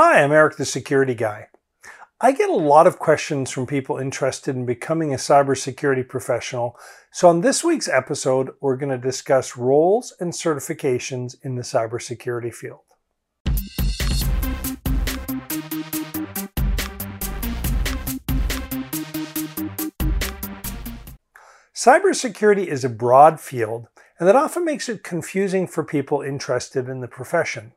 Hi, I'm Eric the Security Guy. I get a lot of questions from people interested in becoming a cybersecurity professional, so on this week's episode, we're going to discuss roles and certifications in the cybersecurity field. Cybersecurity is a broad field, and that often makes it confusing for people interested in the profession.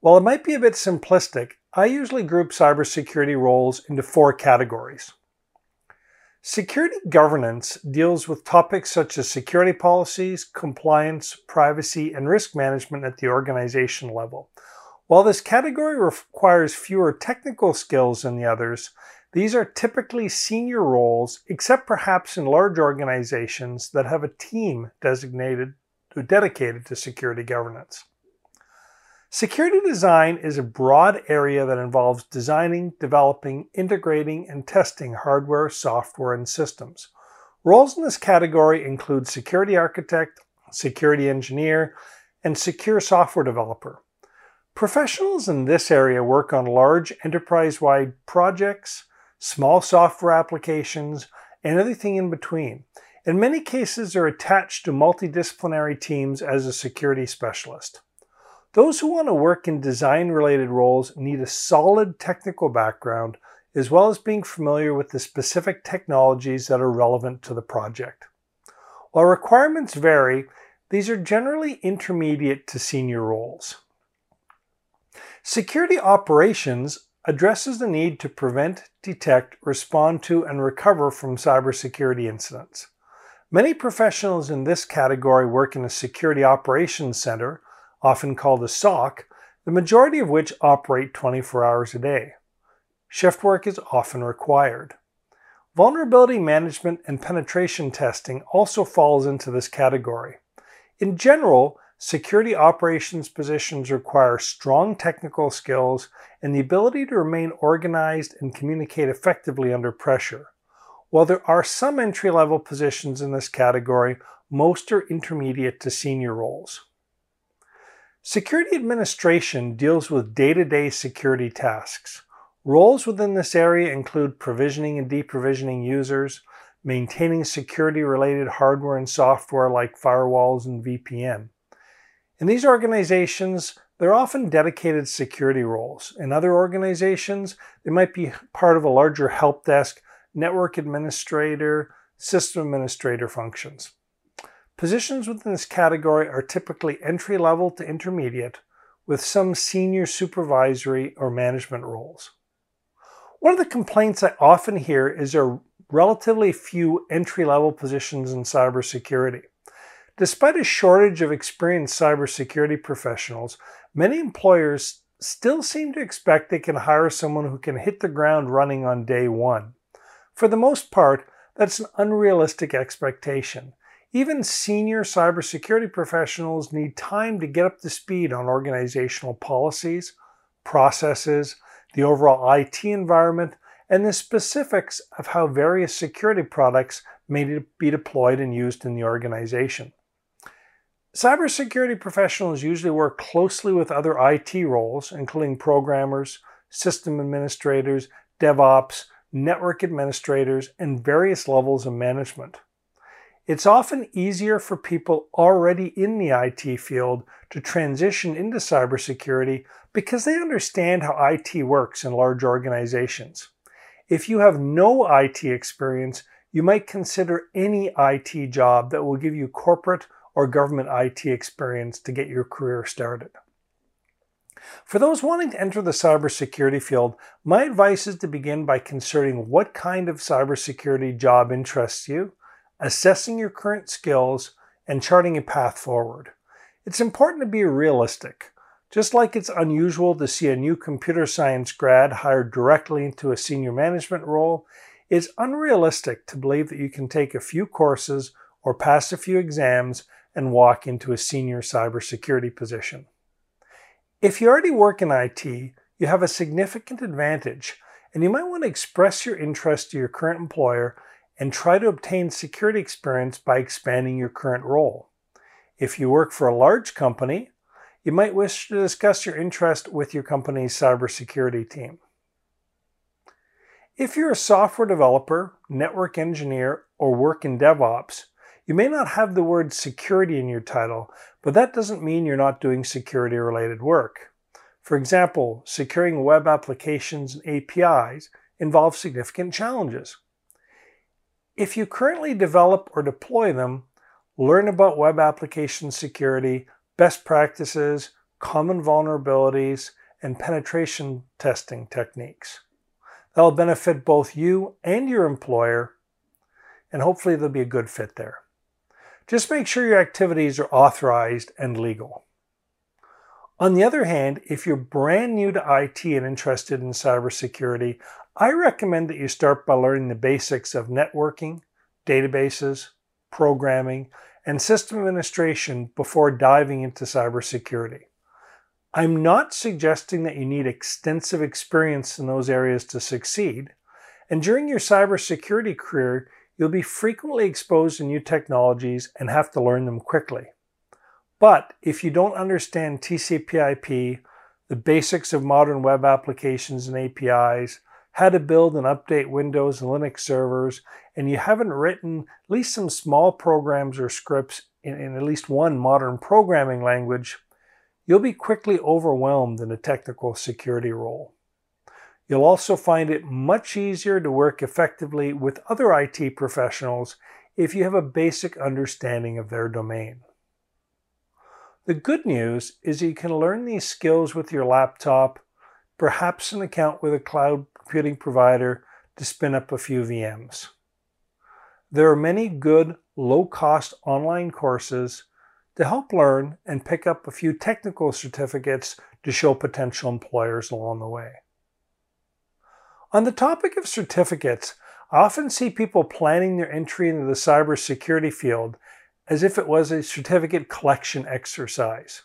While it might be a bit simplistic, I usually group cybersecurity roles into four categories. Security governance deals with topics such as security policies, compliance, privacy, and risk management at the organization level. While this category requires fewer technical skills than the others, these are typically senior roles, except perhaps in large organizations that have a team designated to dedicated to security governance. Security design is a broad area that involves designing, developing, integrating, and testing hardware, software, and systems. Roles in this category include security architect, security engineer, and secure software developer. Professionals in this area work on large enterprise wide projects, small software applications, and everything in between. In many cases, are attached to multidisciplinary teams as a security specialist. Those who want to work in design related roles need a solid technical background as well as being familiar with the specific technologies that are relevant to the project. While requirements vary, these are generally intermediate to senior roles. Security operations addresses the need to prevent, detect, respond to, and recover from cybersecurity incidents. Many professionals in this category work in a security operations center often called a SOC, the majority of which operate 24 hours a day. Shift work is often required. Vulnerability management and penetration testing also falls into this category. In general, security operations positions require strong technical skills and the ability to remain organized and communicate effectively under pressure. While there are some entry level positions in this category, most are intermediate to senior roles. Security administration deals with day-to-day security tasks. Roles within this area include provisioning and deprovisioning users, maintaining security-related hardware and software like firewalls and VPN. In these organizations, they're often dedicated security roles. In other organizations, they might be part of a larger help desk, network administrator, system administrator functions. Positions within this category are typically entry level to intermediate, with some senior supervisory or management roles. One of the complaints I often hear is there are relatively few entry level positions in cybersecurity. Despite a shortage of experienced cybersecurity professionals, many employers still seem to expect they can hire someone who can hit the ground running on day one. For the most part, that's an unrealistic expectation. Even senior cybersecurity professionals need time to get up to speed on organizational policies, processes, the overall IT environment, and the specifics of how various security products may be deployed and used in the organization. Cybersecurity professionals usually work closely with other IT roles, including programmers, system administrators, DevOps, network administrators, and various levels of management. It's often easier for people already in the IT field to transition into cybersecurity because they understand how IT works in large organizations. If you have no IT experience, you might consider any IT job that will give you corporate or government IT experience to get your career started. For those wanting to enter the cybersecurity field, my advice is to begin by considering what kind of cybersecurity job interests you assessing your current skills, and charting a path forward. It's important to be realistic. Just like it's unusual to see a new computer science grad hired directly into a senior management role, it's unrealistic to believe that you can take a few courses or pass a few exams and walk into a senior cybersecurity position. If you already work in IT, you have a significant advantage, and you might want to express your interest to your current employer and try to obtain security experience by expanding your current role. If you work for a large company, you might wish to discuss your interest with your company's cybersecurity team. If you're a software developer, network engineer, or work in DevOps, you may not have the word security in your title, but that doesn't mean you're not doing security related work. For example, securing web applications and APIs involves significant challenges. If you currently develop or deploy them, learn about web application security, best practices, common vulnerabilities, and penetration testing techniques. That'll benefit both you and your employer, and hopefully there'll be a good fit there. Just make sure your activities are authorized and legal. On the other hand, if you're brand new to IT and interested in cybersecurity, I recommend that you start by learning the basics of networking, databases, programming, and system administration before diving into cybersecurity. I'm not suggesting that you need extensive experience in those areas to succeed. And during your cybersecurity career, you'll be frequently exposed to new technologies and have to learn them quickly. But if you don't understand TCP/IP, the basics of modern web applications and APIs, how to build and update Windows and Linux servers, and you haven't written at least some small programs or scripts in, in at least one modern programming language, you'll be quickly overwhelmed in a technical security role. You'll also find it much easier to work effectively with other IT professionals if you have a basic understanding of their domain. The good news is you can learn these skills with your laptop, perhaps an account with a cloud computing provider to spin up a few VMs. There are many good, low cost online courses to help learn and pick up a few technical certificates to show potential employers along the way. On the topic of certificates, I often see people planning their entry into the cybersecurity field as if it was a certificate collection exercise.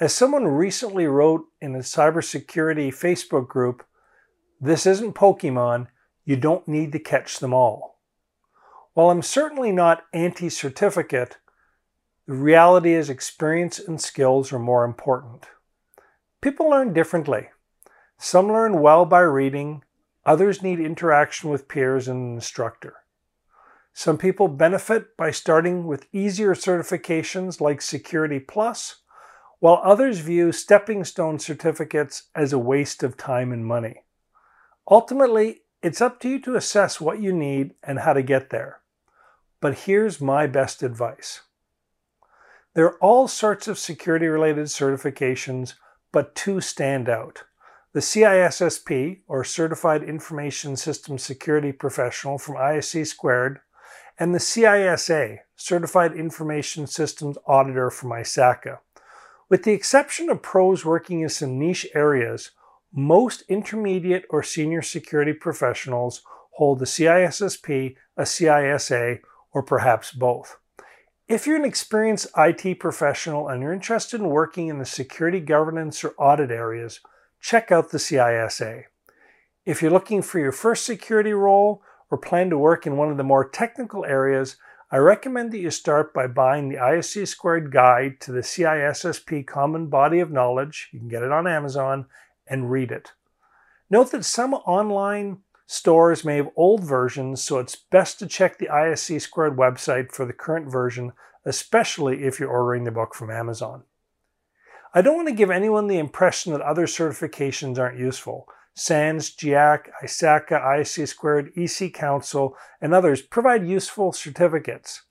As someone recently wrote in a cybersecurity Facebook group, this isn't Pokemon, you don't need to catch them all. While I'm certainly not anti certificate, the reality is, experience and skills are more important. People learn differently. Some learn well by reading, others need interaction with peers and an instructor. Some people benefit by starting with easier certifications like Security Plus, while others view stepping stone certificates as a waste of time and money. Ultimately, it's up to you to assess what you need and how to get there. But here's my best advice. There are all sorts of security related certifications, but two stand out. The CISSP, or Certified Information System Security Professional from ISC Squared, and the CISA, Certified Information Systems Auditor from ISACA. With the exception of pros working in some niche areas, most intermediate or senior security professionals hold a CISSP, a CISA, or perhaps both. If you're an experienced IT professional and you're interested in working in the security governance or audit areas, check out the CISA. If you're looking for your first security role or plan to work in one of the more technical areas, I recommend that you start by buying the ISC Squared Guide to the CISSP Common Body of Knowledge. You can get it on Amazon and read it. Note that some online Stores may have old versions, so it's best to check the ISC Squared website for the current version, especially if you're ordering the book from Amazon. I don't want to give anyone the impression that other certifications aren't useful. SANS, GIAC, ISACA, ISC Squared, EC Council, and others provide useful certificates.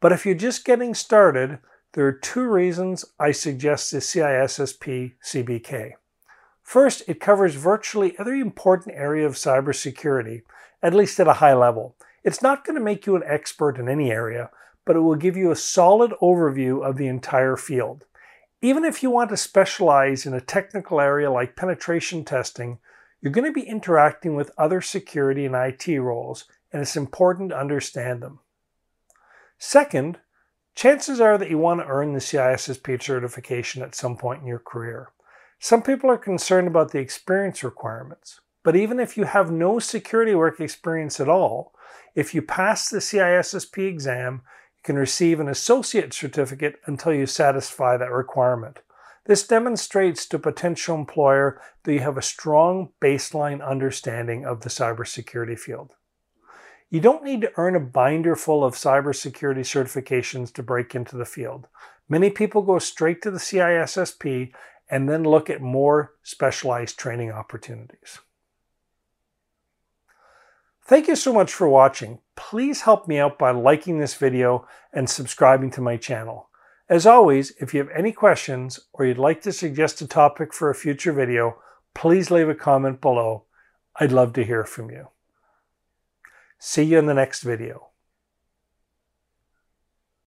But if you're just getting started, there are two reasons I suggest the CISSP CBK. First, it covers virtually every important area of cybersecurity, at least at a high level. It's not going to make you an expert in any area, but it will give you a solid overview of the entire field. Even if you want to specialize in a technical area like penetration testing, you're going to be interacting with other security and IT roles, and it's important to understand them. Second, chances are that you want to earn the CISSP certification at some point in your career. Some people are concerned about the experience requirements, but even if you have no security work experience at all, if you pass the CISSP exam, you can receive an associate certificate until you satisfy that requirement. This demonstrates to a potential employer that you have a strong baseline understanding of the cybersecurity field. You don't need to earn a binder full of cybersecurity certifications to break into the field. Many people go straight to the CISSP and then look at more specialized training opportunities. Thank you so much for watching. Please help me out by liking this video and subscribing to my channel. As always, if you have any questions or you'd like to suggest a topic for a future video, please leave a comment below. I'd love to hear from you. See you in the next video.